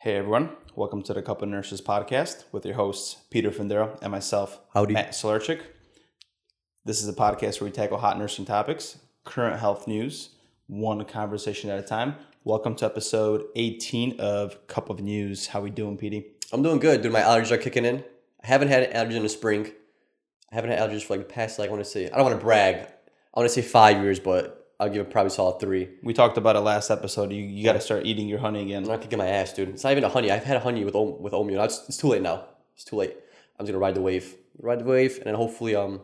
Hey everyone, welcome to the Cup of Nurses podcast with your hosts Peter Findero and myself, Howdy. Matt Solarchik. This is a podcast where we tackle hot nursing topics, current health news, one conversation at a time. Welcome to episode 18 of Cup of Nurses. How we doing, Petey? I'm doing good, dude. My allergies are kicking in. I haven't had allergies in the spring. I haven't had allergies for like the past, like, I want to say, I don't want to brag. I want to say five years, but I'll give it probably solid three. We talked about it last episode. You, you got to start eating your honey again. I'm not kicking my ass, dude. It's not even a honey. I've had a honey with om- with oatmeal. It's, it's too late now. It's too late. I'm just gonna ride the wave, ride the wave, and then hopefully, um,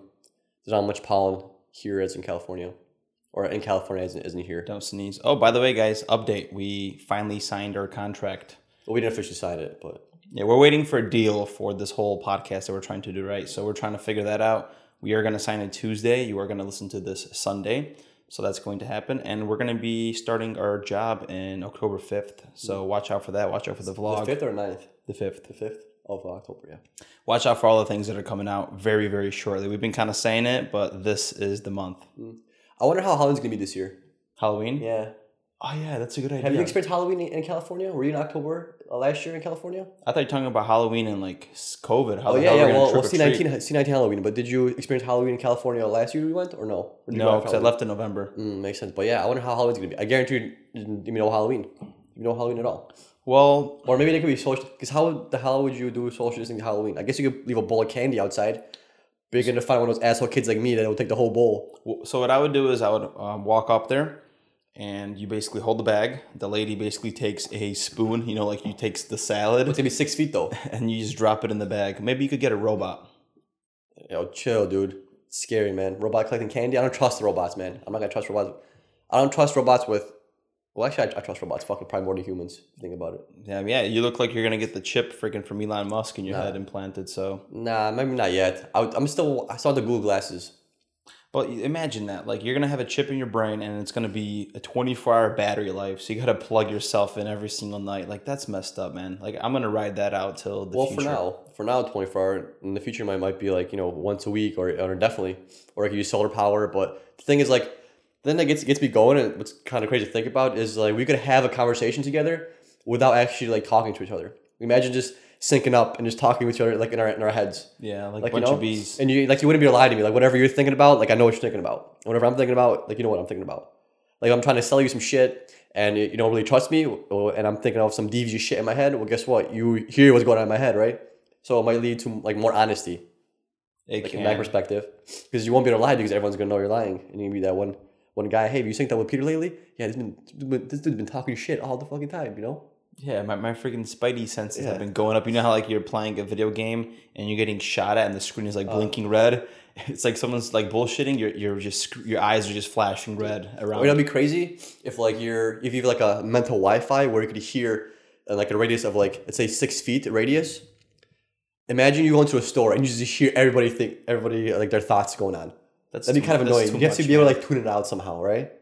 there's not much pollen here as in California, or in California as in, as in here. Don't sneeze. Oh, by the way, guys, update. We finally signed our contract. Well, we didn't officially sign it, but Yeah, we're waiting for a deal for this whole podcast that we're trying to do, right? So we're trying to figure that out. We are going to sign it Tuesday. You are going to listen to this Sunday. So that's going to happen. And we're going to be starting our job in October 5th. So mm-hmm. watch out for that. Watch out for the vlog. the vlog. fifth or ninth, The 5th. the fifth of October, yeah. Watch out for all the things that are coming out very, very shortly. We've been kind of saying it, but this is the month. Mm. I wonder how Halloween's gonna be this year. Halloween? Yeah. Oh, yeah, that's a good idea. Have you experienced Halloween in California? Were you in October uh, last year in California? I thought you were talking about Halloween and like COVID. How Oh yeah, yeah. Well, well, C nineteen, C nineteen Halloween. But did you experience Halloween in California last year? We went or no? Or you No, because I left in November. Mm, makes sense. But yeah, I wonder how Halloween's gonna be. I guarantee you didn't even know Halloween. You know Halloween at all? Well, Or maybe they could be social. Because how the hell would you do social distancing Halloween? I guess you could leave a bowl of candy outside. But you're gonna find one of those asshole kids like me that will take the whole bowl. So what I would do is I would um, walk up there, and you basically hold the bag. The lady basically takes a spoon, you know, like you takes the salad. It's gonna be six feet though. and you just drop it in the bag. Maybe you could get a robot. Yo, chill, dude. It's scary, man. Robot collecting candy. I don't trust the robots, man. I'm not gonna trust robots. I don't trust robots with. Well, actually, I, I trust robots. Fucking probably more than humans. Think about it. Yeah, yeah. You look like you're gonna get the chip freaking from Elon Musk in your Nah. head implanted. So, Nah, maybe not yet. I, I'm still. I saw the Google glasses. But imagine that. Like you're gonna have a chip in your brain, and it's gonna be a 24 hour battery life. So you gotta plug yourself in every single night. Like that's messed up, man. Like I'm gonna ride that out till the Well, future. for now, for now, 24 hour. In the future, might might be like you know once a week or or definitely, or I could use solar power. But the thing is, like, then that gets gets me going. And what's kind of crazy to think about is like we could have a conversation together without actually like talking to each other. Imagine just syncing up and just talking with each other like in our in our heads. Yeah, like, like a bunch you know, of bees. and you like you wouldn't be lying to me. Like whatever you're thinking about, like I know what you're thinking about. Whatever I'm thinking about, like you know what I'm thinking about. Like I'm trying to sell you some shit, and you you don't really trust me, or- and I'm thinking of some devious shit in my head. Well, guess what? You hear what's going on in my head, right? So it might lead to like more honesty, It like can. in that perspective, because you won't be able to lie because everyone's gonna know you're lying, and you can be that one one guy. Hey, have you synced up with Peter lately? Yeah, this, been, this dude's been talking shit all the fucking time, you know. Yeah, my, my freaking spidey senses Yeah. have been going up. You know how like you're playing a video game and you're getting shot at and the screen is like Uh. blinking red? It's like someone's like bullshitting. You're, you're just your eyes are just flashing red around. Or it'd be crazy if like you're if you have like a mental Wi-Fi where you could hear uh, like a radius of like let's say six feet radius. Imagine you go into a store and you just hear everybody think everybody like their thoughts going on. That's That'd be kind of annoying. You have to be able to like tune it out somehow, right?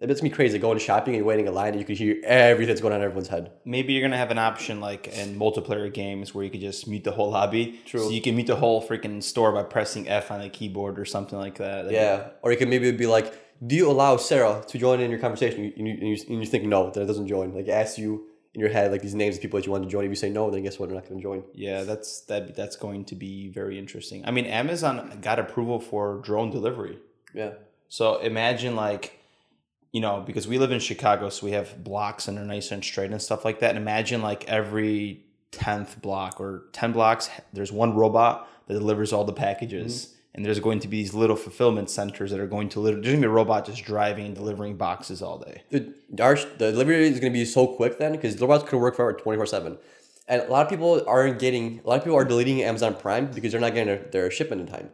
It makes me crazy going shopping and waiting in line and you can hear everything that's going on in everyone's head. Maybe you're gonna have an option like in multiplayer games where you could just mute the whole lobby. True. So you can mute the whole freaking store by pressing F on the keyboard or something like that. That'd be- Yeah. Or you could maybe be like, do you allow Sarah to join in your conversation? And you, and you, and you think no, that it doesn't join. Like it asks you in your head like these names of people that you want to join. If you say no, then guess what? They're not going to join. Yeah, that's that. That's going to be very interesting. I mean, Amazon got approval for drone delivery. Yeah. So imagine like, you know, because we live in Chicago, so we have blocks and they're nice and straight and stuff like that. And imagine like every tenth block or ten blocks, there's one robot that delivers all the packages. Mm-hmm. And there's going to be these little fulfillment centers that are going to literally there's gonna be a robot just driving and delivering boxes all day. Dude, our, the delivery is going to be so quick then because the robots could work for 24 7. And a lot of people aren't getting, a lot of people are deleting Amazon Prime because they're not getting their, their shipment in time.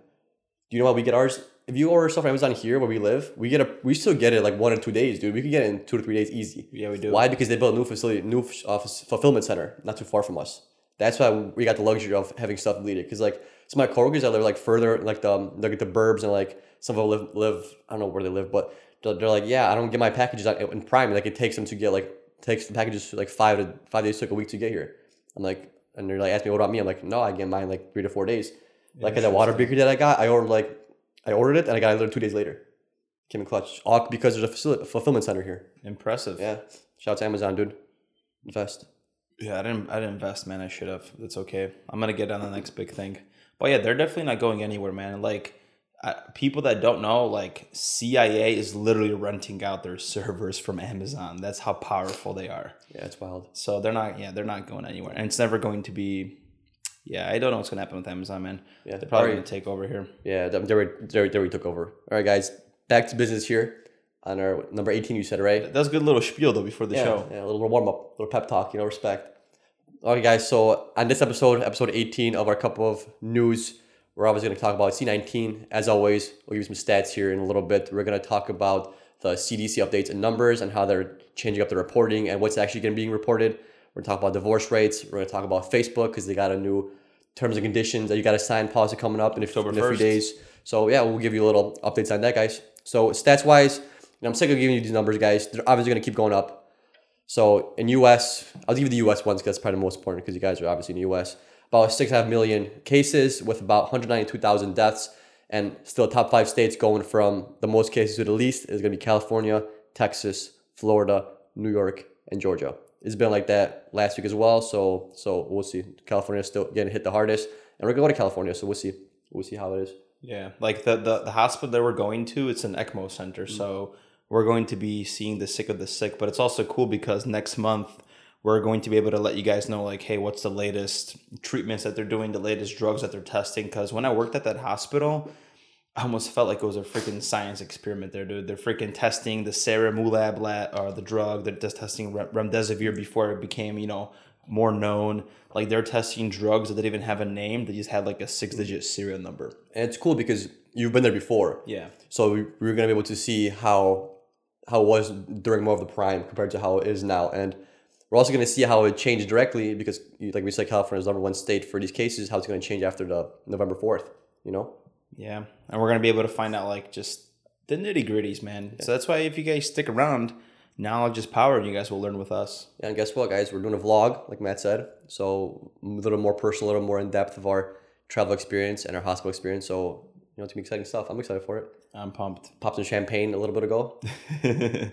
Do you know why we get ours? If you order stuff from Amazon here where we live, we get a, we still get it like one or two days, dude. We could get it in two to three days easy. Yeah, we do. Why? Because they built a new facility, new uh, fulfillment center not too far from us. That's why we got the luxury of having stuff deleted. Because like some of my coworkers that live like further, like the um, like the burbs and like some of them live live I don't know where they live, but they're, they're like, yeah, I don't get my packages out in Prime. Like it takes them to get like takes the packages like five to five days to like a week to get here. I'm like, and they're like, ask me what about me? I'm like, no, I get mine like three to four days. Like at that water beaker that I got, I ordered like I ordered it and I got it literally two days later. Came in clutch, all because there's a facility, fulfillment center here. Impressive. Yeah, shout out to Amazon, dude. Invest. Yeah, I didn't. I didn't invest, man. I should have. It's okay. I'm gonna get on the next big thing. But yeah, they're definitely not going anywhere, man. Like uh, people that don't know, like CIA is literally renting out their servers from Amazon. That's how powerful they are. Yeah, it's wild. So they're not. Yeah, they're not going anywhere, and it's never going to be. Yeah, I don't know what's gonna happen with Amazon, man. Yeah, they're probably Alright. gonna take over here. Yeah, there, there, we- there, there we took over. All right, guys, back to business here on our number 18, you said, right? That was a good little spiel though before the yeah, show. Yeah, a little warm up, a little pep talk, you know, respect. Okay, guys, so on this episode, episode 18 of our couple of news, we're obviously going to talk about C19. As always, we'll give you some stats here in a little bit. We're going to talk about the CDC updates and numbers and how they're changing up the reporting and what's actually going to be reported. We're to talk about divorce rates. We're going to talk about Facebook because they got a new terms and conditions that you got to sign policy coming up in a, in a few days. So yeah, we'll give you a little updates on that, guys. So stats wise, and I'm sick of giving you these numbers, guys. They're obviously going to keep going up. So in US, I'll give you the US ones because that's probably the most important because you guys are obviously in the US. About six and a half million cases with about 192,000 deaths, and still top five states going from the most cases to the least is going to be California, Texas, Florida, New York, and Georgia. It's been like that last week as well. So so we'll see. California is still getting hit the hardest, and we're going to California. So we'll see. We'll see how it is. Yeah, like the, the the hospital that we're going to, it's an ECMO center, mm. so we're going to be seeing the sick of the sick. But it's also cool because next month we're going to be able to let you guys know, like, hey, what's the latest treatments that they're doing, the latest drugs that they're testing. Because when I worked at that hospital, I almost felt like it was a freaking science experiment there, dude. They're freaking testing the Sarilumab la- or the drug. They're just testing Rem- remdesivir before it became, you know, more known. Like they're testing drugs that didn't even have a name. They just had like a six-digit serial number. And it's cool because you've been there before. Yeah. So we, we were gonna be able to see how how it was during more of the prime compared to how it is now, and we're also gonna see how it changed directly because, like we said, California is number one state for these cases. How it's gonna change after the November fourth. You know. Yeah, and we're gonna be able to find out like just the nitty gritties, man. So that's why if you guys stick around, knowledge is power, and you guys will learn with us. Yeah, and guess what, guys? We're doing a vlog, like Matt said. So a little more personal, a little more in depth of our travel experience and our hospital experience. So you know, it's gonna be exciting stuff. I'm excited for it. I'm pumped. Popped some champagne a little bit ago.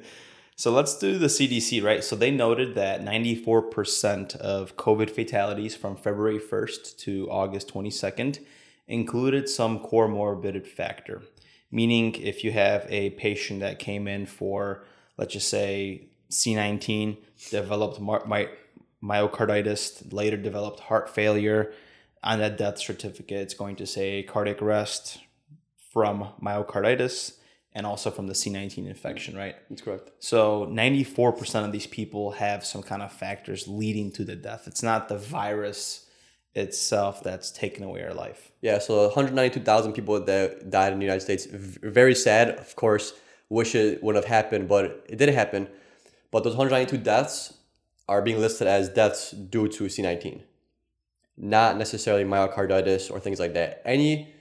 so let's do the CDC, right? So they noted that 94% of COVID fatalities from February 1st to August 22nd included some comorbid factor. Meaning, if you have a patient that came in for, let's just say, C19, developed my- my- myocarditis, later developed heart failure, on that death certificate, it's going to say cardiac arrest from myocarditis and also from the C19 infection, right? That's correct. So 94% of these people have some kind of factors leading to the death. It's not the virus itself that's taken away our life. Yeah, so 192,000 people that died in the United States. Very sad, of course. Wish it would have happened, but it didn't happen. But those 192 deaths are being listed as deaths due to C19, not necessarily myocarditis or things like that. Any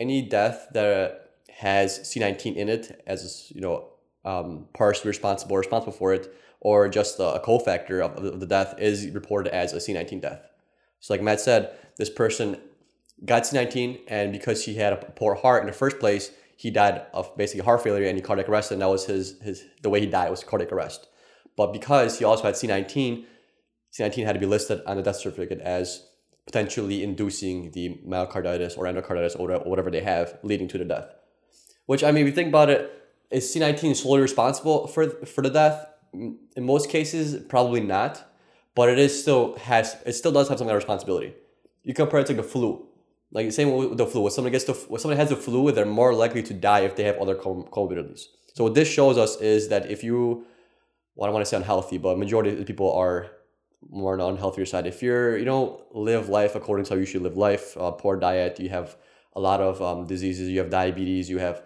any death that has C19 in it, as you know, um, partially responsible, or responsible for it, or just a, a cofactor of, of the death, is reported as a C19 death. So, like Matt said, this person got C19, and because he had a poor heart in the first place, he died of basically heart failure and cardiac arrest, and that was his his the way he died was cardiac arrest. But because he also had C19, C19 had to be listed on the death certificate as potentially inducing the myocarditis or endocarditis or whatever they have, leading to the death. Which I mean, if you think about it, is C19 solely responsible for for the death? In most cases, probably not, but it is still has it still does have some kind of responsibility. You compare it to the flu, like the same with the flu. When someone gets the when someone has the flu, they're more likely to die if they have other com- comorbidities. So what this shows us is that if you, well, I don't want to say unhealthy, but majority of people are more on the unhealthier side. If you're, you know, live life according to how you should live life, uh, poor diet, you have a lot of um, diseases, you have diabetes, you have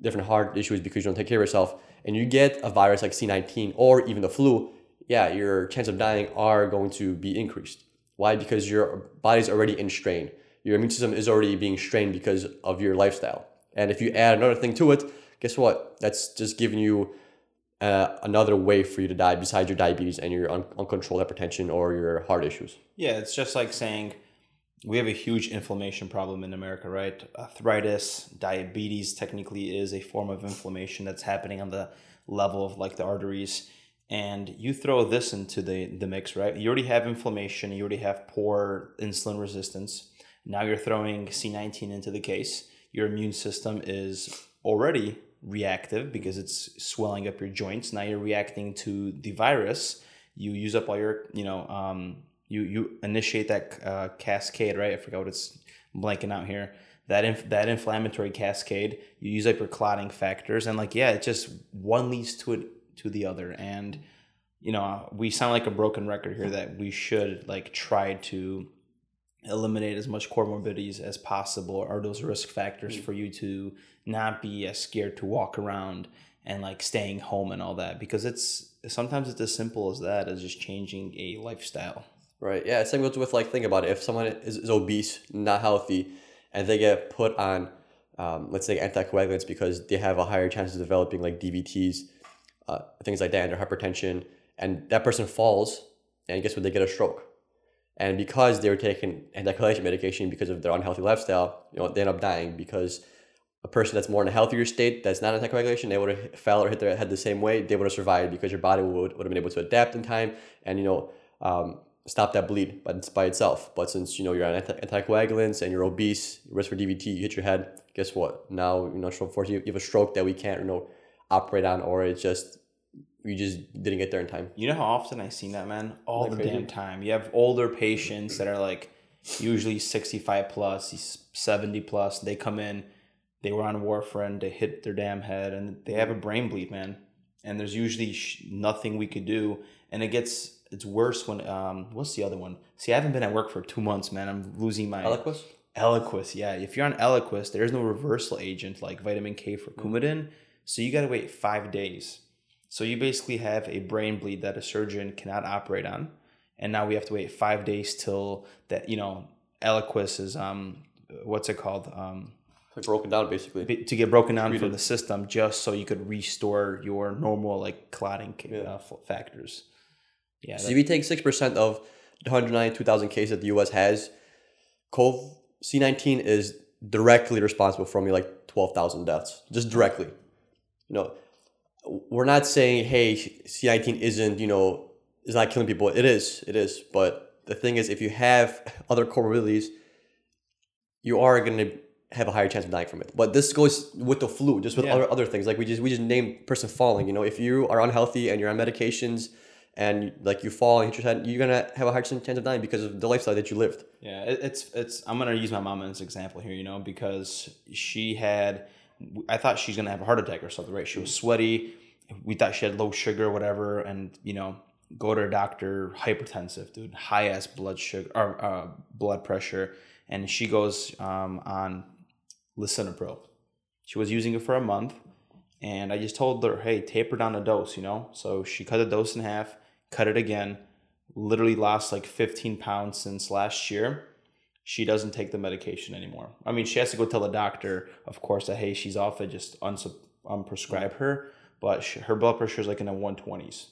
different heart issues because you don't take care of yourself, and you get a virus like C19 or even the flu, yeah, your chance of dying are going to be increased. Why? Because your body's already in strain. Your immune system is already being strained because of your lifestyle. And if you add another thing to it, guess what? That's just giving you uh, another way for you to die besides your diabetes and your un- uncontrolled hypertension or your heart issues. Yeah, it's just like saying we have a huge inflammation problem in America, right? Arthritis, diabetes technically is a form of inflammation that's happening on the level of like the arteries. And you throw this into the the mix, right? You already have inflammation, you already have poor insulin resistance. Now you're throwing C19 into the case. Your immune system is already reactive because it's swelling up your joints. Now you're reacting to the virus. You use up all your, you know, um, you you initiate that uh, cascade, right? I forgot what it's blanking out here. That inf- that inflammatory cascade. You use up your clotting factors, and like yeah, it just one leads to it to the other, and you know we sound like a broken record here that we should like try to eliminate as much comorbidities as possible or those risk factors for you to not be as scared to walk around and like staying home and all that because it's sometimes it's as simple as that as just changing a lifestyle Right. Yeah. Same goes with like think about it. If someone is, is obese, not healthy, and they get put on, um, let's say anticoagulants because they have a higher chance of developing like DVTs, uh, things like that, and their hypertension, and that person falls, and guess what? They get a stroke, and because they were taking anticoagulation medication because of their unhealthy lifestyle, you know, they end up dying because a person that's more in a healthier state that's not anticoagulation, they would have fell or hit their head the same way, they would have survived because your body would, would have been able to adapt in time and you know. Um, stop that bleed by, by itself. But since you know you're on anti- anticoagulants and you're obese, risk for DVT, you hit your head. Guess what? Now you know, you have a stroke that we can't you know operate on, or it's just you just didn't get there in time. You know how often I've seen that man all Like the crazy. damn time. You have older patients that are like usually sixty five plus, seventy plus. They come in, they were on warfarin, they hit their damn head, and they have a brain bleed, man. And there's usually sh- nothing we could do, and it gets it's worse when um what's the other one? See, I haven't been at work for two months, man. I'm losing my Eliquis? Eliquis, yeah. If you're on Eliquis, there's no reversal agent like vitamin K for Coumadin, so you got to wait five days. So you basically have a brain bleed that a surgeon cannot operate on, and now we have to wait five days till that. You know, Eliquis is um, what's it called? Um, Like broken down basically. to get broken down from the system, just so you could restore your normal like clotting ca- uh, factors. Yeah, So if you take six percent of the 192,000 cases that the U.S. has, CoV C19 is directly responsible for me like 12,000 deaths, just directly. You know, we're not saying hey C19 isn't you know is not killing people. It is, it is. But the thing is, if you have other comorbidities, you are going to have a higher chance of dying from it. But this goes with the flu, just with Yeah. other other things. Like we just we just named person falling. You know, if you are unhealthy and you're on medications and like you fall and hit your head, you're gonna have a higher chance of dying because of the lifestyle that you lived. Yeah, it, it's it's. I'm gonna use my mom as an example here, you know, because she had. I thought she's gonna have a heart attack or something, right? She was sweaty. We thought she had low sugar, or whatever, and you know, go to her doctor, hypertensive, dude, high ass blood sugar or uh, blood pressure, and she goes um, on lisinopril. She was using it for a month, and I just told her, hey, taper down the dose, you know. So she cut the dose in half, cut it again, literally lost like 15 pounds since last year. She doesn't take the medication anymore. I mean, she has to go tell the doctor, of course, that hey, she's off it, just unsup- unprescribe her. But she, her blood pressure is like in the 120s.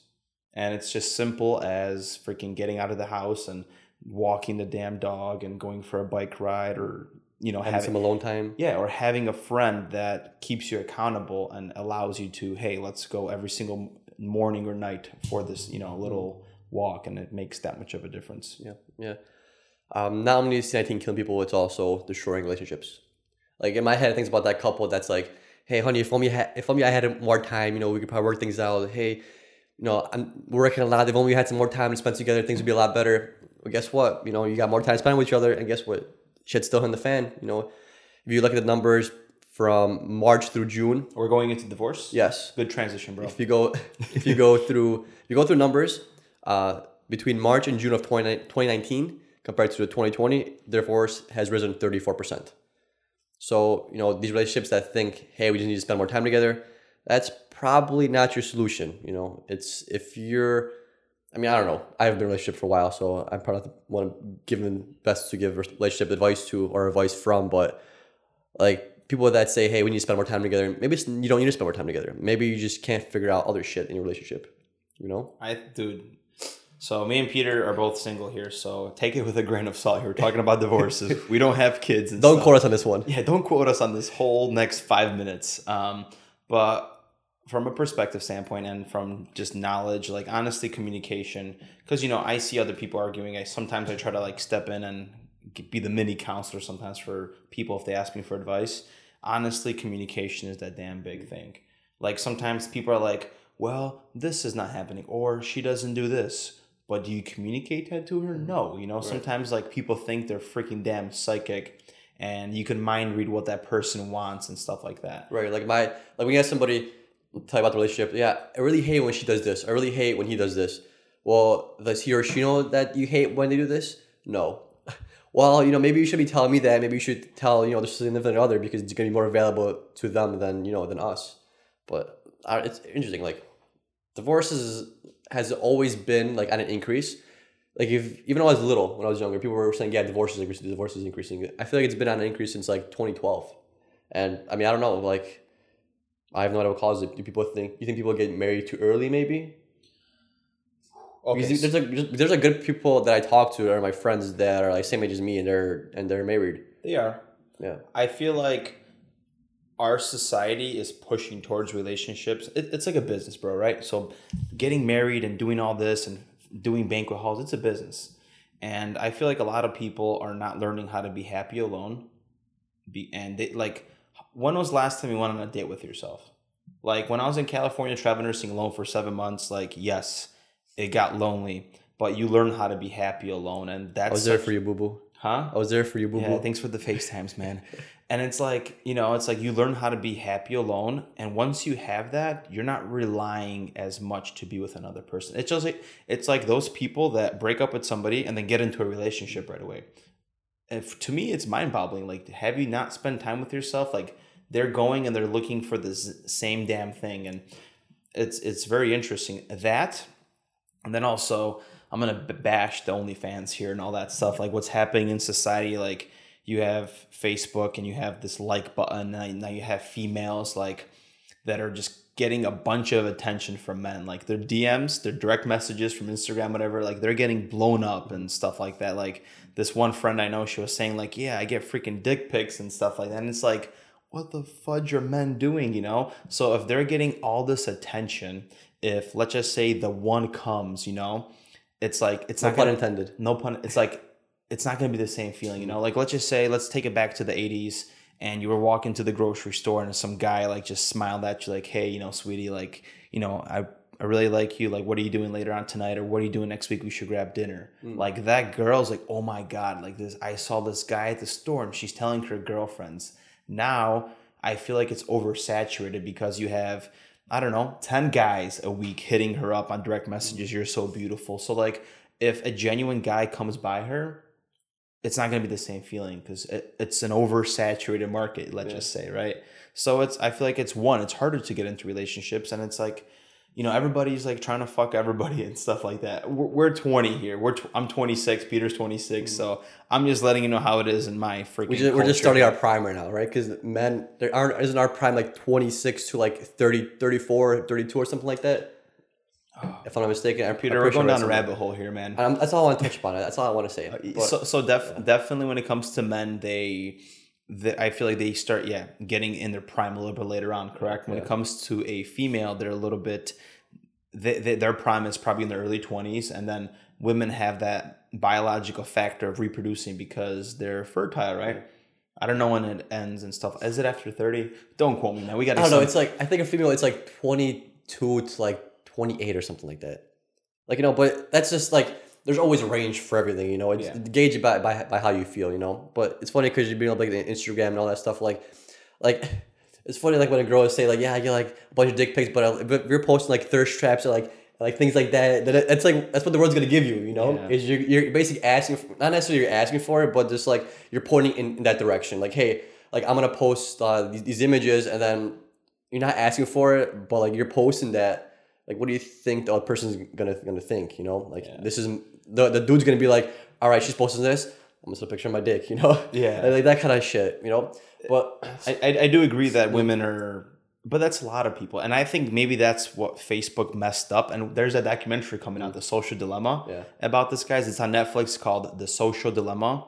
And it's just simple as freaking getting out of the house and walking the damn dog and going for a bike ride or, you know, Having having some alone time. yeah, or having a friend that keeps you accountable and allows you to, hey, let's go every single morning or night for this, you know, little mm. walk, and it makes that much of a difference. Yeah, yeah. Um, not only is C19 killing people, it's also destroying relationships. Like in my head, I think about that couple that's like, "Hey, honey, if only ha- if only I had more time, you know, we could probably work things out. Hey, you know, I'm working a lot. If only we had some more time to spend together, things would be a lot better." Well, guess what? You know, you got more time to spend with each other, and guess what? Shit's still in the fan. You know, if you look at the numbers from March through June, We're going into divorce. yes, Good transition, bro. if you go if you go through you go through numbers uh, between March and June of 20, 2019 compared to the 2020 their divorce has risen 34% so you know these relationships that think hey we just need to spend more time together that's probably not your solution you know it's if you're I mean, I don't know. I haven't been in a relationship for a while, so I'm probably not the one given best to give relationship advice to or advice from. But like people that say, "Hey, we need to spend more time together," maybe you don't need to spend more time together. Maybe you just can't figure out other shit in your relationship. You know? I, dude. So me and Peter are both single here, so take it with a grain of salt. Here, we're talking about divorces. we don't have kids. And Don't stuff. quote us on this one. Yeah, don't quote us on this whole next five minutes. Um, but from a perspective standpoint and from just knowledge, like honestly, communication. Because you know, I see other people arguing. I sometimes I try to like step in and be the mini counselor sometimes for people if they ask me for advice. Honestly, communication is that damn big thing. Like sometimes people are like, "Well, this is not happening," or "She doesn't do this." But do you communicate that to her? No. You know, sometimes like people think they're freaking damn psychic and you can mind read what that person wants and stuff like that. Right. Like my like when you have somebody tell you about the relationship, yeah, I really hate when she does this. I really hate when he does this. Well, does he or she know that you hate when they do this? No. Well, you know, maybe you should be telling me that. Maybe you should tell, you know, the significant other because it's gonna be more available to them than, you know, than us. But uh, it's interesting. Like, divorces has always been like at an increase. Like if even when I was little, when I was younger, people were saying, "Yeah, divorce is increasing. Divorce is increasing." I feel like it's been on an increase since like 2012, and I mean, I don't know. Like, I have no idea what causes it. Do people think? You think people get married too early? Maybe. Okay. Because there's a there's a good people that I talk to that are my friends that are like same age as me and they're and they're married. They are. Yeah. I feel like our society is pushing towards relationships. It, it's like a business, bro, right? So getting married and doing all this and doing banquet halls, it's a business. And I feel like a lot of people are not learning how to be happy alone. Be and they like when was the last time you went on a date with yourself? Like when I was in California travel nursing alone for seven months, like yes, it got lonely, but you learn how to be happy alone. And that's I was there such- for you, boo boo. Huh? I was there for you, boo Yeah, boo. thanks for the FaceTimes, man. and it's like, you know, it's like you learn how to be happy alone. And once you have that, you're not relying as much to be with another person. It's just like it's like those people that break up with somebody and then get into a relationship right away. If to me it's mind boggling. Like, have you not spent time with yourself? Like they're going and they're looking for the same damn thing. And it's it's very interesting. That and then also, I'm gonna bash the OnlyFans here and all that stuff. Like what's happening in society. Like you have Facebook and you have this like button. Now, now you have females like that are just getting a bunch of attention from men. Like their DMs, their direct messages from Instagram, whatever. Like they're getting blown up and stuff like that. Like this one friend I know, she was saying like, yeah, I get freaking dick pics and stuff like that. And it's like, what the fudge are men doing? You know. So if they're getting all this attention, if let's just say the one comes, you know, it's like it's No not pun gonna, intended. no pun. It's like it's not gonna be the same feeling, you know. Like let's just say, let's take it back to the '80s, and you were walking to the grocery store, and some guy like just smiled at you, like, "Hey, you know, sweetie, like, you know, I." I really like you. Like, what are you doing later on tonight, or what are you doing next week? We should grab dinner. Mm. Like that girl's like, oh my god, like this. I saw this guy at the store, and she's telling her girlfriends. Now I feel like it's oversaturated because you have I don't know, 10 guys a week hitting her up on direct mm. messages. You're so beautiful. So, like, if a genuine guy comes by her, it's not going to be the same feeling because it, it's an oversaturated market, let's just say, right? So, it's, I feel like it's one, it's harder to get into relationships. And it's like, you know, everybody's like trying to fuck everybody and stuff like that. We're, we're 20 here. We're tw- I'm 26. Peter's 26. Mm. So I'm just letting you know how it is in my freaking. We just, we're just starting our prime right now, right? Because men, there aren't isn't our prime like 26 to like 30, 34, 32 or something like that. If I'm not mistaken, I'm, Peter, I'm we're going down a rabbit hole here, man. Um, that's all I want to touch upon. That's all I want to say. But- so so def- definitely when it comes to men they, the, I feel like they start yeah getting in their prime a little bit later on correct when it comes to a female they're a little bit they, they, their prime is probably in their early 20s and then women have that biological factor of reproducing because they're fertile right I don't know when it ends and stuff is it after 30 don't quote me man we got I don't know. It's like I think a female. It's like 22 to like 28 or something like that. Like you know, but that's just like there's always a range for everything. You know, it's Yeah. gauge it by, by by how you feel. You know, but it's funny because you're being on like Instagram and all that stuff. Like, like it's funny like when a girl say like, yeah, I get like a bunch of dick pics, but, I, but you're posting like thirst traps or like like things like that. That that's like that's what the world's gonna give you. You know, Yeah. is you're, you're basically asking for, not necessarily you're asking for it, but just like you're pointing in, in that direction. Like, hey, like I'm gonna post uh, these, these images, and then you're not asking for it, but like you're posting that. Like, what do you think the other person's gonna gonna think? You know, like this is the the dude's gonna be like, all right, she's posting this. I'm gonna send a picture of my dick. You know, Yeah. like, that kind of shit. You know, but I, I, I do agree that women are, but that's a lot of people, and I think maybe that's what Facebook messed up. And there's a documentary coming out, The Social Dilemma, Yeah. about this guys. It's on Netflix called The Social Dilemma,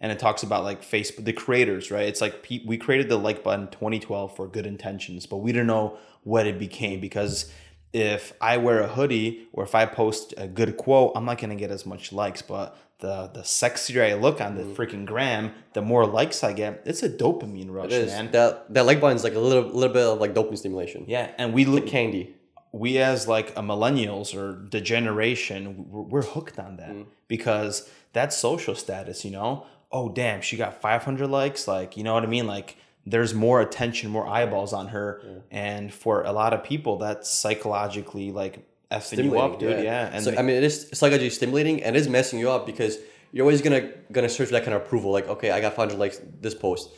and it talks about like Facebook, the creators, right? It's like pe- we created the like button 2012 for good intentions, but we don't know what it became because if I wear a hoodie or if I post a good quote, I'm not gonna get as much likes. But the the sexier I look on the Mm. freaking gram, the more likes I get. It's a dopamine rush, It is. man. That that like button is like a little little bit of like dopamine stimulation. Yeah, and we look Candy. we as like a millennials or the generation we're, we're hooked on that Mm. because that's social status you know oh damn she got 500 likes like you know what i mean like there's more attention more eyeballs on her and for a lot of people that's psychologically like effing you up dude yeah, and so I mean, it is psychologically stimulating and it is messing you up because you're always gonna gonna search for that kind of approval. Like, okay, I got 500 likes this post.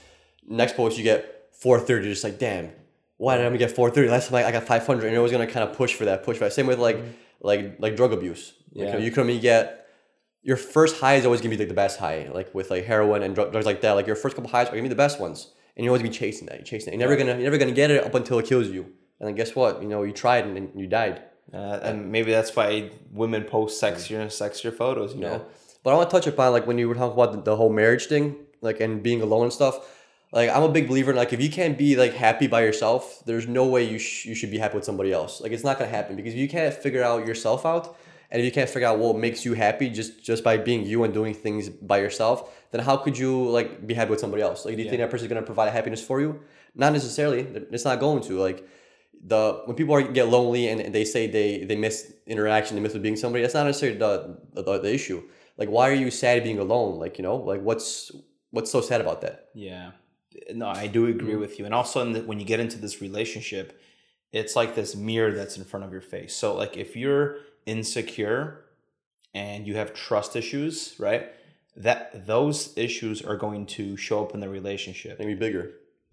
Next post, you get 430. You're just like, damn, why did I get 430? Last time I, I got 500, and you're always gonna kind of push for that, push for that. Same with like mm-hmm. like like drug abuse. Like, you, know, Yeah. you can only get your first high is always gonna be like the best high, like with like heroin and drugs like that. Like your first couple highs are gonna be the best ones, and you're always gonna be chasing that. You're chasing it. You're never gonna you're never gonna get it up until it kills you. And then guess what? You know, you tried and, and you died. uh, and maybe that's why women post sexier and sexier photos you know Yeah. But I want to touch upon like when you were talking about the, the whole marriage thing, like and being alone and stuff. Like I'm a big believer in like if you can't be like happy by yourself, there's no way you sh- you should be happy with somebody else. Like it's not gonna happen because if you can't figure out yourself out, and if you can't figure out what makes you happy just just by being you and doing things by yourself, then how could you like be happy with somebody else? Like do you think that person's gonna provide happiness for you? Not necessarily. It's not going to. Like the when people are, get lonely and they say they they miss interaction, they miss being somebody. That's not necessarily the, the the issue. Like, why are you sad being alone? Like, you know, like what's what's so sad about that? Yeah. No, I do agree mm-hmm. with you. And also, in the, when you get into this relationship, it's like this mirror that's in front of your face. So, like, if you're insecure and you have trust issues, right? That those issues are going to show up in the relationship. Maybe bigger.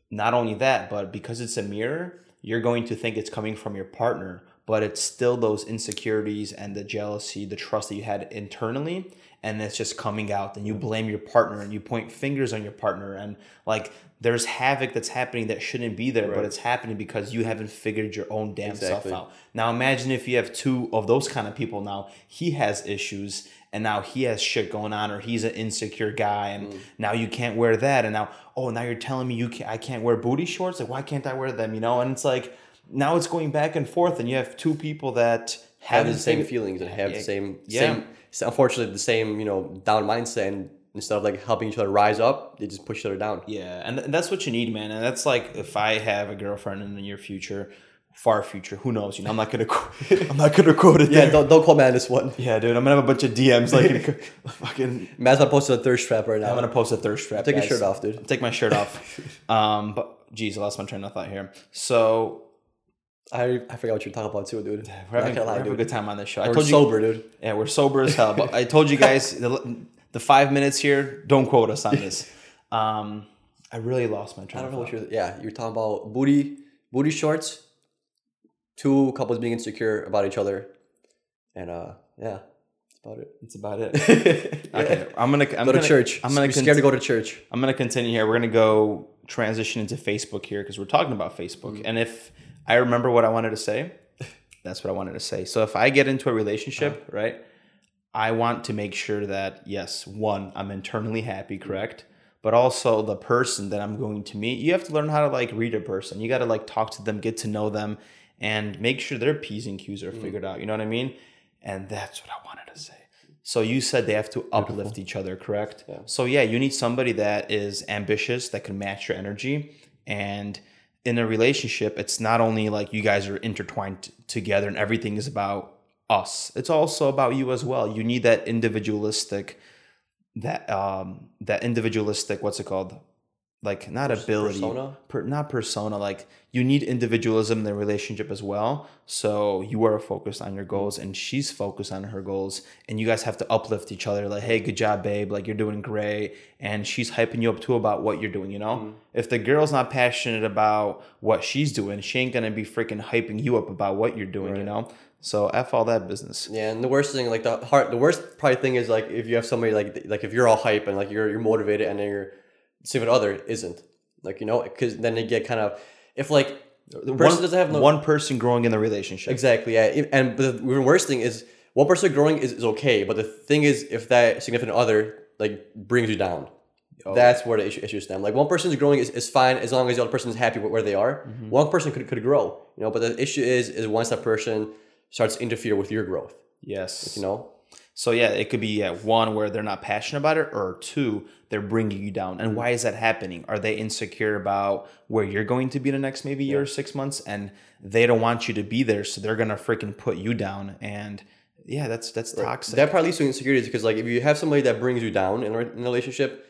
Not only that, but because it's a mirror, you're going to think it's coming from your partner, but it's still those insecurities and the jealousy, the trust that you had internally, and it's just coming out. And you blame your partner and you point fingers on your partner, and like there's havoc that's happening that shouldn't be there, but it's happening because you haven't figured your own damn Exactly. stuff out. Now imagine if you have two of those kind of people. Now he has issues, and now he has shit going on, or he's an insecure guy, and Mm. now you can't wear that, and now oh now you're telling me you can I can't wear booty shorts. Like why can't I wear them? You know, and it's like now it's going back and forth, and you have two people that Have have the same feelings and have Yeah. the same Yeah. same. Unfortunately, the same you know down mindset. And instead of like helping each other rise up, they just push each other down. Yeah, and, th- and that's what you need, man. And that's like if I have a girlfriend in the near future, far future, who knows? You know, I'm not gonna I'm not gonna quote it. Yeah, there. don't don't call me on this one. yeah, dude. I'm gonna have a bunch of DMs like fucking. Man's not posting a thirst trap right now. I'm gonna post a thirst trap. Take your shirt off, dude. Take my shirt off. um, but geez, I lost my train of thought here. So I I forgot what you're talking about too, dude. we're having, gonna we're lie, having a good time on this show. I We're told you, sober, dude. yeah, we're sober as hell. But I told you guys the, the five minutes here. Don't quote us on this. Um, I really lost my train. I don't know what you're. Yeah, you're talking about booty, booty shorts. Two couples being insecure about each other, and uh, yeah, that's about it. It's about it. Okay, I'm gonna I'm go gonna, to church. I'm gonna You're scared to go to church. I'm gonna continue here. We're gonna go transition into Facebook here because we're talking about Facebook. Mm-hmm. And if I remember what I wanted to say, that's what I wanted to say. So if I get into a relationship, Uh-huh. right, I want to make sure that yes, one, I'm internally happy, Mm-hmm. correct? But also the person that I'm going to meet, you have to learn how to like read a person. You got to like talk to them, get to know them, and make sure their P's and Q's Mm. are figured out. You know what I mean? And that's what I wanted to say. So you said they have to uplift each other, correct? So yeah, you need somebody that is ambitious that can match your energy. And in a relationship, it's not only like you guys are intertwined t- together and everything is about us. It's also about you as well. You need that individualistic, that um, that individualistic. What's it called? Like not ability, persona? per, not persona. Like you need individualism in the relationship as well. So you are focused on your mm-hmm. goals, and she's focused on her goals, and you guys have to uplift each other. Like, hey, good job, babe. Like you're doing great, and she's hyping you up too about what you're doing. You know, mm-hmm. if the girl's not passionate about what she's doing, she ain't gonna be freaking hyping you up about what you're doing. You know, so f all that business. Yeah, and the worst thing, like the hard, the worst probably thing is like if you have somebody like like if you're all hype and like you're you're motivated and then your significant other isn't, like you know, because then they get kind of if like the person one, doesn't have no one person growing in the relationship. exactly yeah, and the even worst thing is one person growing is, is okay, but the thing is if that significant other like brings you down, Oh. That's where the issue, issue stem. Like one person's growing is, is fine as long as the other person is happy with where they are. Mm-hmm. One person could, could grow, you know. But the issue is is once that person starts to interfere with your growth, Yes. you know. So yeah, it could be yeah, one where they're not passionate about it, or two, they're bringing you down. And why is that happening? Are they insecure about where you're going to be in the next maybe year or six months, and they don't want you to be there, so they're gonna freaking put you down? And yeah, that's that's toxic. That probably leads to insecurities because like if you have somebody that brings you down in a, in a relationship,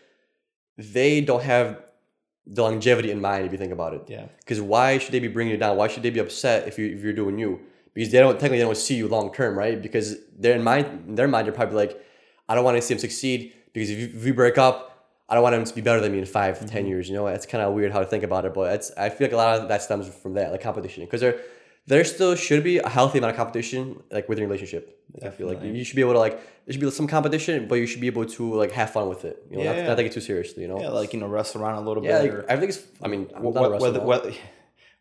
they don't have the longevity in mind if you think about it. yeah, Because why should they be bringing you down? Why should they be upset if you if you're doing you? Because they don't technically they don't see you long term, right? Because they're in mind in their mind they're probably like, I don't want to see him succeed because if, you, if we break up, I don't want him to be better than me in 5 ten mm-hmm. years. You know, it's kind of weird how to think about it, but it's I feel like a lot of that stems from that, like competition, because there there still should be a healthy amount of competition like within a relationship. I feel like you, should be able to like there should be some competition, but you should be able to like have fun with it. You know, not, Yeah. not take it too seriously. You know, yeah, like you know, wrestle around a little yeah. bit. like, I think it's. I mean, I'm wh- not a wrestler whether, whether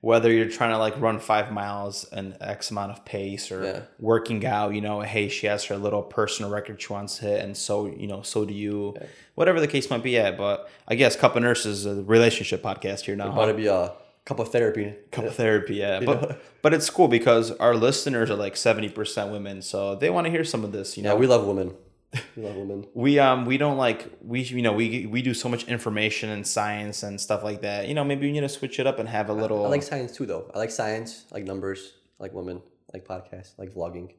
whether you're trying to like run five miles an X amount of pace or Yeah. working out, you know, hey, she has her little personal record she wants to hit, and so you know, so do you. Whatever the case might be, yeah. But I guess Cup of Nurses is a relationship podcast here now. About Huh? to be a cup of therapy. Cup of therapy, yeah. But but it's cool because our listeners are like seventy percent women, so they want to hear some of this. You know, Yeah, we love women. We love women. we um we don't like we you know we we do so much information and science and stuff like that. You know, maybe we need to switch it up and have a little. I like science too, though. I like science. I like numbers. I like women. I like podcasts. I like vlogging.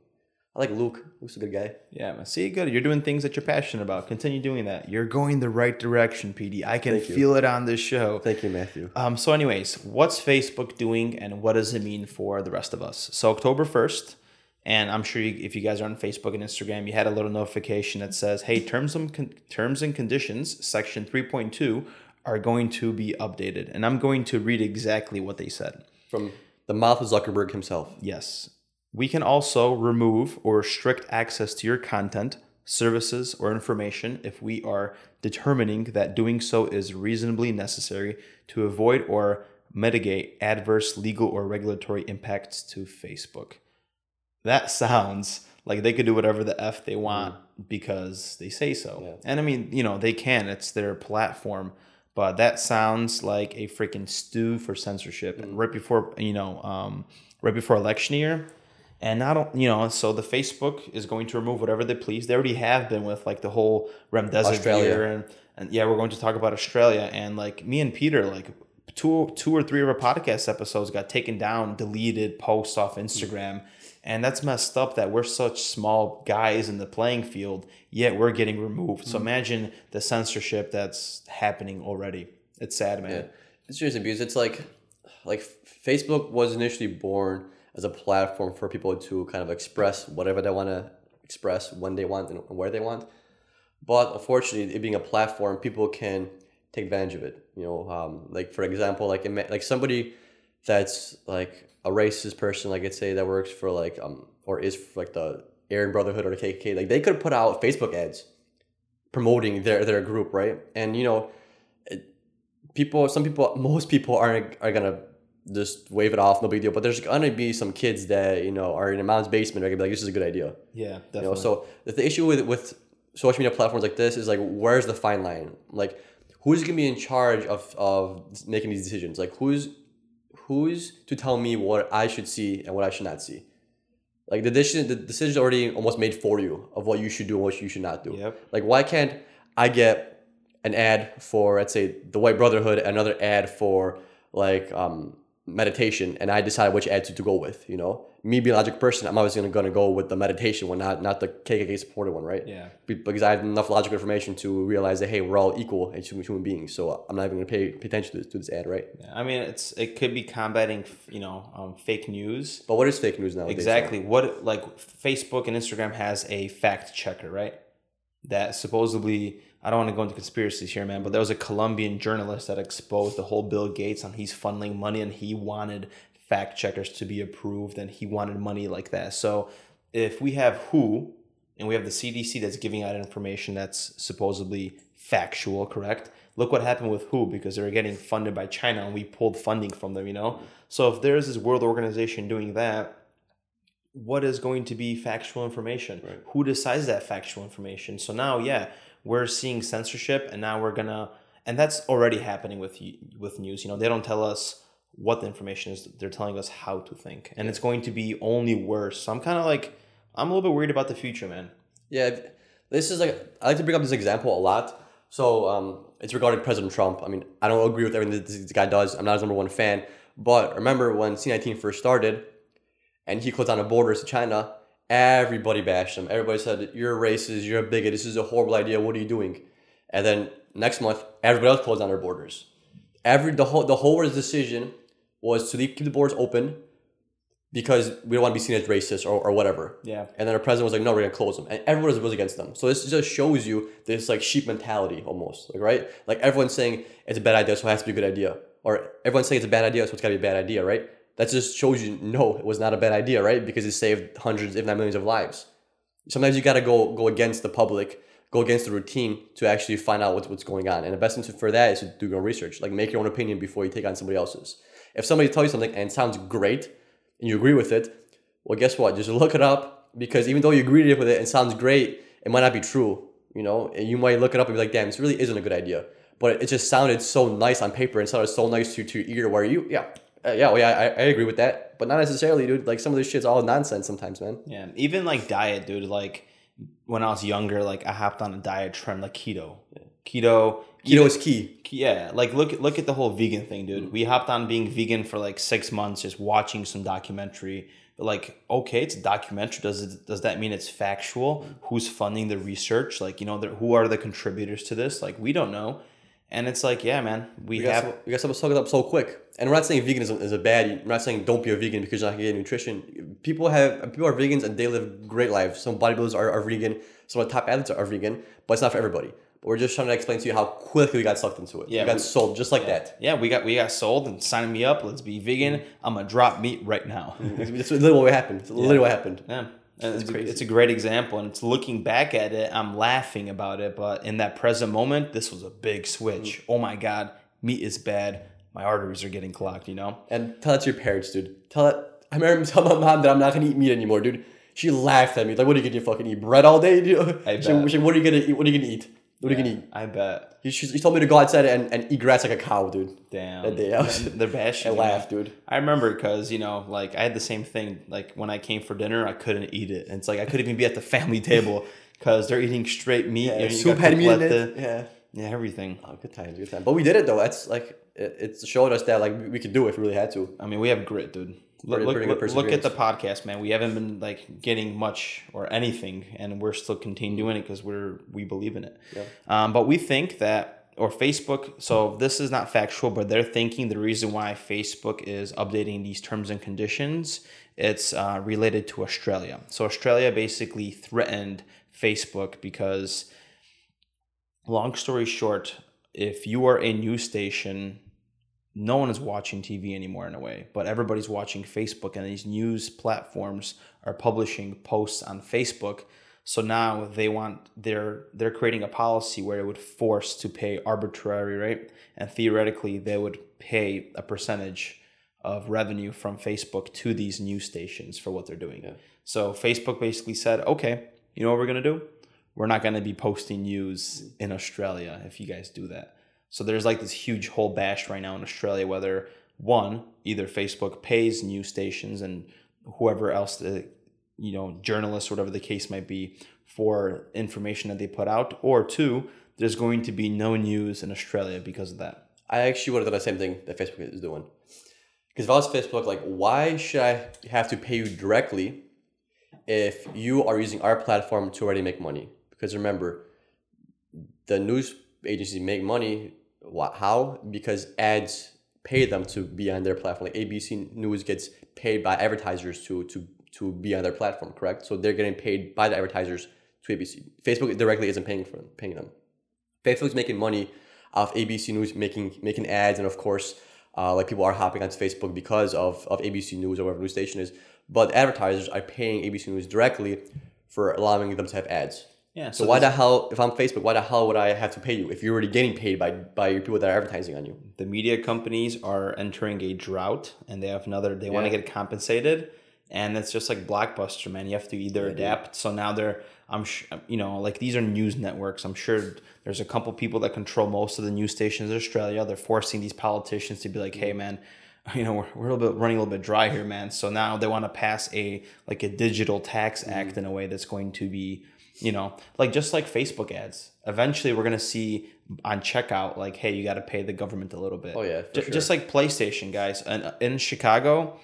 I like Luke. Luke's a good guy. Yeah, man. See, good. You're doing things that you're passionate about. Continue doing that. You're going the right direction, PD. I can feel it on this show. Thank you, Matthew. Um, so, anyways, what's Facebook doing and what does it mean for the rest of us? So, October 1st, and I'm sure you, if you guys are on Facebook and Instagram, you had a little notification that says, hey, terms and, con- terms and conditions, section 3.2, are going to be updated. And I'm going to read exactly what they said. From the mouth of Zuckerberg himself. Yes. We can also remove or restrict access to your content, services, or information if we are determining that doing so is reasonably necessary to avoid or mitigate adverse legal or regulatory impacts to Facebook. That sounds like they could do whatever the F they want mm-hmm. because they say so. Yeah. And I mean, you know, they can, it's their platform. But that sounds like a freaking stew for censorship. And right before, you know, um, right before election year, and I don't, you know, so the Facebook is going to remove whatever they please. They already have been with like the whole remdesivir Australia. and and yeah, we're going to talk about Australia and like me and Peter, like two two or three of our podcast episodes got taken down, deleted, posts off mm. Instagram. And that's messed up that we're such small guys in the playing field, yet we're getting removed. So imagine the censorship that's happening already. It's sad, man. Yeah. It's seriously because it's like, like Facebook was initially born as a platform for people to kind of express whatever they want to express when they want and where they want. But unfortunately, it being a platform, people can take advantage of it. You know, um, like for example, like like somebody that's like a racist person, like let's say that works for like um or is for like the Aryan Brotherhood or the KKK, like they could put out Facebook ads promoting their their group, right? And you know, people some people most people aren't are gonna just wave it off no big deal but there's gonna be some kids that you know are in a mom's basement are gonna be like this is a good idea Yeah, definitely. you know so the, the issue with with social media platforms like this is like where's the fine line like who's gonna be in charge of of making these decisions like who's who's to tell me what i should see and what i should not see like the decision the decision's already almost made for you of what you should do and what you should not do Yep. like why can't i get an ad for let's say the white brotherhood another ad for like um meditation and i decide which ad to, go with you know me being a logical person i'm always gonna, gonna go with the meditation one not not the kkk supported one right Yeah. Because i have enough logical information to realize that hey we're all equal as human, beings so i'm not even gonna pay, pay attention to this, to this ad right Yeah, I mean, it's it could be combating, you know, um, fake news. but what is fake news nowadays Exactly. What like Facebook and Instagram has a fact checker, right? That supposedly I don't want to go into conspiracies here, man, but there was a Colombian journalist that exposed the whole Bill Gates on he's funneling money and he wanted fact checkers to be approved and he wanted money like that. So if we have WHO and we have the CDC that's giving out information that's supposedly factual, correct? Look what happened with WHO because they were getting funded by China and we pulled funding from them, you know? So if there's this world organization doing that, what is going to be factual information? Right. Who decides that factual information? So now, yeah, we're seeing censorship and now we're gonna and that's already happening with with news. You know, they don't tell us what the information is; they're telling us how to think, and it's going to be only worse. So I'm kind of like, I'm a little bit worried about the future, man. Yeah, this is like I like to bring up this example a lot. So um, it's regarding President Trump. I mean, I don't agree with everything that this guy does. I'm not his number one fan. But remember when C19 first started, and he closed down the borders to China, everybody bashed him. Everybody said, "You're a racist. You're a bigot. This is a horrible idea. What are you doing?" And then next month, everybody else closed down their borders. Every the whole the whole world's decision was to leave, keep the borders open because we don't want to be seen as racist or, or whatever. Yeah. And then our president was like, no, we're gonna close them. And everyone was, was against them. So this just shows you this like sheep mentality almost. Like, right? Like everyone's saying it's a bad idea, so it has to be a good idea. Or everyone's saying it's a bad idea, so it's gotta be a bad idea, right? That just shows you no, it was not a bad idea, right? Because it saved hundreds, if not millions of lives. Sometimes you gotta go go against the public, go against the routine to actually find out what's what's going on. And the best thing for that is to do your own research. Like make your own opinion before you take on somebody else's. If somebody tells you something and it sounds great and you agree with it, well, guess what? Just look it up because even though you agreed with it and sounds great, it might not be true. You know, and you might look it up and be like, "Damn, this really isn't a good idea." But it just sounded so nice on paper and sounded so nice to to your ear. Where you, yeah, uh, yeah, well, yeah, I, I agree with that, but not necessarily, dude. Like some of this shit's all nonsense sometimes, man. Yeah, even like diet, dude. Like when I was younger, like I hopped on a diet trend, like keto, keto, Keto is key. Yeah, like look look at the whole vegan thing, dude. We hopped on being vegan for like six months, just watching some documentary. Like, okay, it's a documentary. Does it does that mean it's factual? Who's funding the research? Like, you know, who are the contributors to this? Like, we don't know. And it's like, yeah, man, we, We got, have. some, we got someone suck it up so quick. And we're not saying veganism is a bad. We're not saying don't be a vegan because you're not gonna get nutrition. People have people are vegans and they live great lives. Some bodybuilders are, are vegan. Some of the top athletes are vegan, but it's not for everybody. But we're just trying to explain to you how quickly we got sucked into it. Yeah, we got we- sold just like that. Yeah, we got we got sold and signing me up. Let's be vegan. Mm. I'm gonna drop meat right now. Mm, it's literally what happened. It's literally what happened. Yeah. And it's, a, crazy. it's a great example, and it's looking back at it. I'm laughing about it, but in that present moment, this was a big switch. Mm. Oh my god, meat is bad. My arteries are getting clogged. You know. And tell that to your parents, dude. Tell it. I remember telling my mom that I'm not gonna eat meat anymore, dude. She laughed at me. Like, what are you gonna fucking eat bread all day, dude? I She- she- what are you gonna eat? What are you gonna eat? What are you gonna eat? I bet. He, she, he told me to go outside and, and eat grass like a cow, dude. Damn. That day I was- They're bashing. I laughed, dude. I remember because you know, like I had the same thing. Like when I came for dinner, I couldn't eat it. And it's like I couldn't even be at the family table because they're eating straight meat. Yeah, and soup had meat in it. Yeah. Yeah, everything. Oh, good times, good times. But we did it though. That's like it, it showed us that like we, we could do it if we really had to. I mean, we have grit, dude. Look, Pretty- look, pretty look, look at the podcast, man. We haven't been like getting much or anything, and we're still continuing doing it because we're we believe in it. Yeah. Um, but we think that, or Facebook. So this is not factual, but they're thinking the reason why Facebook is updating these terms and conditions. It's uh, related to Australia. So Australia basically threatened Facebook because, long story short, if you are a news station no one is watching TV anymore in a way, but everybody's watching Facebook, and these news platforms are publishing posts on Facebook. So now they want they're they're creating a policy where it would force to pay arbitrary, right? And theoretically, they would pay a percentage of revenue from Facebook to these news stations for what they're doing. Yeah. So Facebook basically said, okay, you know what we're gonna do? We're not gonna be posting news in Australia if you guys do that. So there's like this huge whole bash right now in Australia whether one, either Facebook pays news stations and whoever else the you know, journalists whatever the case might be for information that they put out, or two, there's going to be no news in Australia because of that. I actually would have done the same thing that Facebook is doing. Because if I was Facebook, like, why should I have to pay you directly if you are using our platform to already make money? Because remember, the news agencies make money. Wha- How? Because ads pay them to be on their platform. Like ABC News gets paid by advertisers to to to be on their platform, correct? So they're getting paid by the advertisers to ABC. Facebook directly isn't paying for them, paying them. Facebook's making money off ABC News making making ads, and of course, uh, like people are hopping onto Facebook because of, of ABC News or whatever news station is. But advertisers are paying ABC News directly for allowing them to have ads. Yeah. So why the hell, if I'm Facebook, why the hell would I have to pay you if you're already getting paid by by your people that are advertising on you? the media companies are entering a drought and they have another they want to get compensated and it's just like blockbuster, man. You have to either adapt. So now they're, I'm, sh- you know, like these are news networks. I'm sure there's a couple people that control most of the news stations in Australia. They're forcing these politicians to be like, hey, man, you know, we're, we're a little bit running a little bit dry here, man. So now they want to pass a like a digital tax act mm-hmm. in a way that's going to be, you know, like just like Facebook ads. Eventually, we're gonna see on checkout like, hey, you got to pay the government a little bit. Oh, yeah, Ju- sure. just like PlayStation, guys. And in Chicago,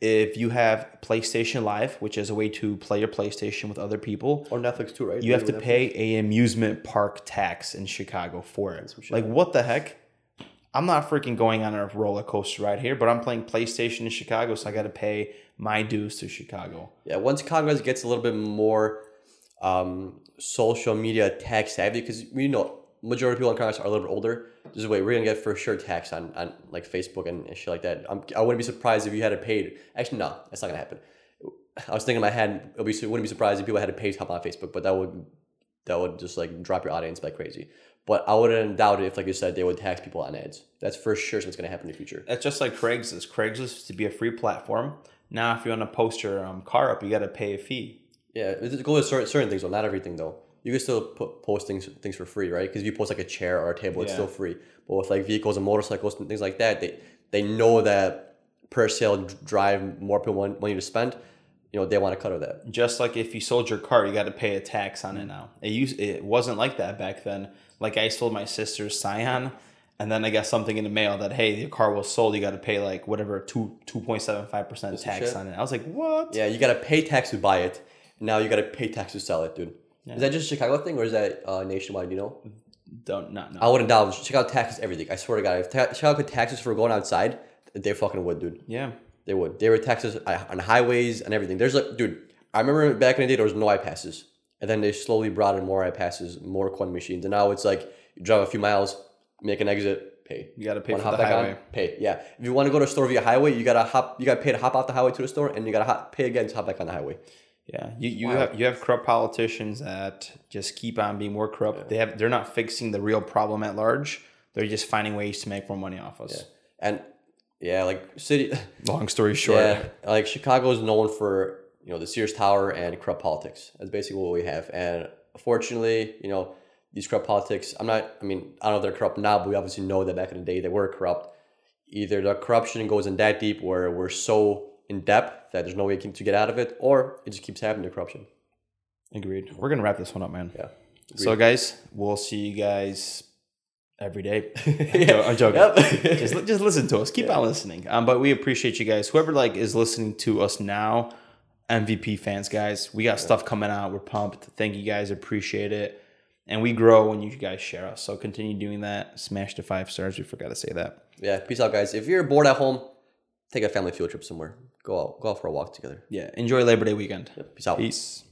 if you have PlayStation Live, which is a way to play your PlayStation with other people, Or Netflix too, right? you have to Netflix. pay a amusement park tax in Chicago for it. Like what the heck? I'm not freaking going on a roller coaster ride here, but I'm playing PlayStation in Chicago, so I got to pay my dues to Chicago. Yeah, once Congress gets a little bit more um, social media tech savvy, because we know majority of people in Congress are a little bit older. This is way we're gonna get for sure tax on, on like Facebook and, and shit like that. I'm, I wouldn't be surprised if you had to pay. Actually, no, that's not gonna happen. I was thinking in my head, it would wouldn't be surprised if people had to pay to hop on Facebook, but that would that would just like drop your audience like crazy. But I wouldn't doubt it if, like you said, they would tax people on ads. That's for sure what's gonna happen in the future. That's just like Craigslist. Craigslist used to be a free platform. Now, if you want to post your um, car up, you got to pay a fee. Yeah, it goes with certain, certain things though, not everything though. You can still put, post things things for free, right? Because if you post like a chair or a table, it's still free. But with like vehicles and motorcycles and things like that, they they know that per sale drive more people want, want you to spend. You know, they want to cut of that. just like if you sold your car, you got to pay a tax on it now. It used it wasn't like that back then. Like I sold my sister's Scion, and then I got something in the mail that hey, your car was sold. You got to pay like whatever two two point seven five percent tax on it. I was like, what? Yeah, you gotta pay tax to buy it. Now you gotta pay tax to sell it, dude. Is that just a Chicago thing or is that uh, nationwide? You know, Don't not know. I wouldn't doubt. It. Chicago taxes everything. I swear to God, if ta- Chicago could taxes for going outside, they fucking would, dude. Yeah, They would. They were taxes on highways and everything. There's like, dude, I remember back in the day there was no iPasses, and then they slowly brought in more iPasses, more coin machines, and now it's like you drive a few miles, make an exit, pay. you got to pay Wanna for the hop back highway. on? Pay. Yeah. If you want to go to a store via highway, you gotta hop. You gotta pay to hop off the highway to the store, and you gotta hop, pay again to hop back on the highway. Yeah, you, you have you have corrupt politicians that just keep on being more corrupt. They have they're not fixing the real problem at large. They're just finding ways to make more money off us. And yeah, like city. Long story short, Yeah, like Chicago is known for you know the Sears Tower and corrupt politics. That's basically what we have. And fortunately, you know these corrupt politics. I'm not. I mean, I don't know if they're corrupt now, but we obviously know that back in the day they were corrupt. Either the corruption goes in that deep where we're so in depth that there's no way to get out of it, or it just keeps happening. The corruption. agreed. We're gonna wrap this one up, man. Yeah. So, guys, we'll see you guys every day. I'm I'm joking. Yep. just, just listen to us. Keep on listening. Um, but we appreciate you guys. Whoever like is listening to us now, MVP fans, guys. We got stuff coming out. We're pumped. Thank you guys. Appreciate it. And we grow when you guys share us. So continue doing that. Smash the five stars. We forgot to say that. yeah. Peace out, guys. If you're bored at home, take a family field trip somewhere. Go out. Go out for a walk together. Yeah. Enjoy Labor Day weekend. Peace out. Peace.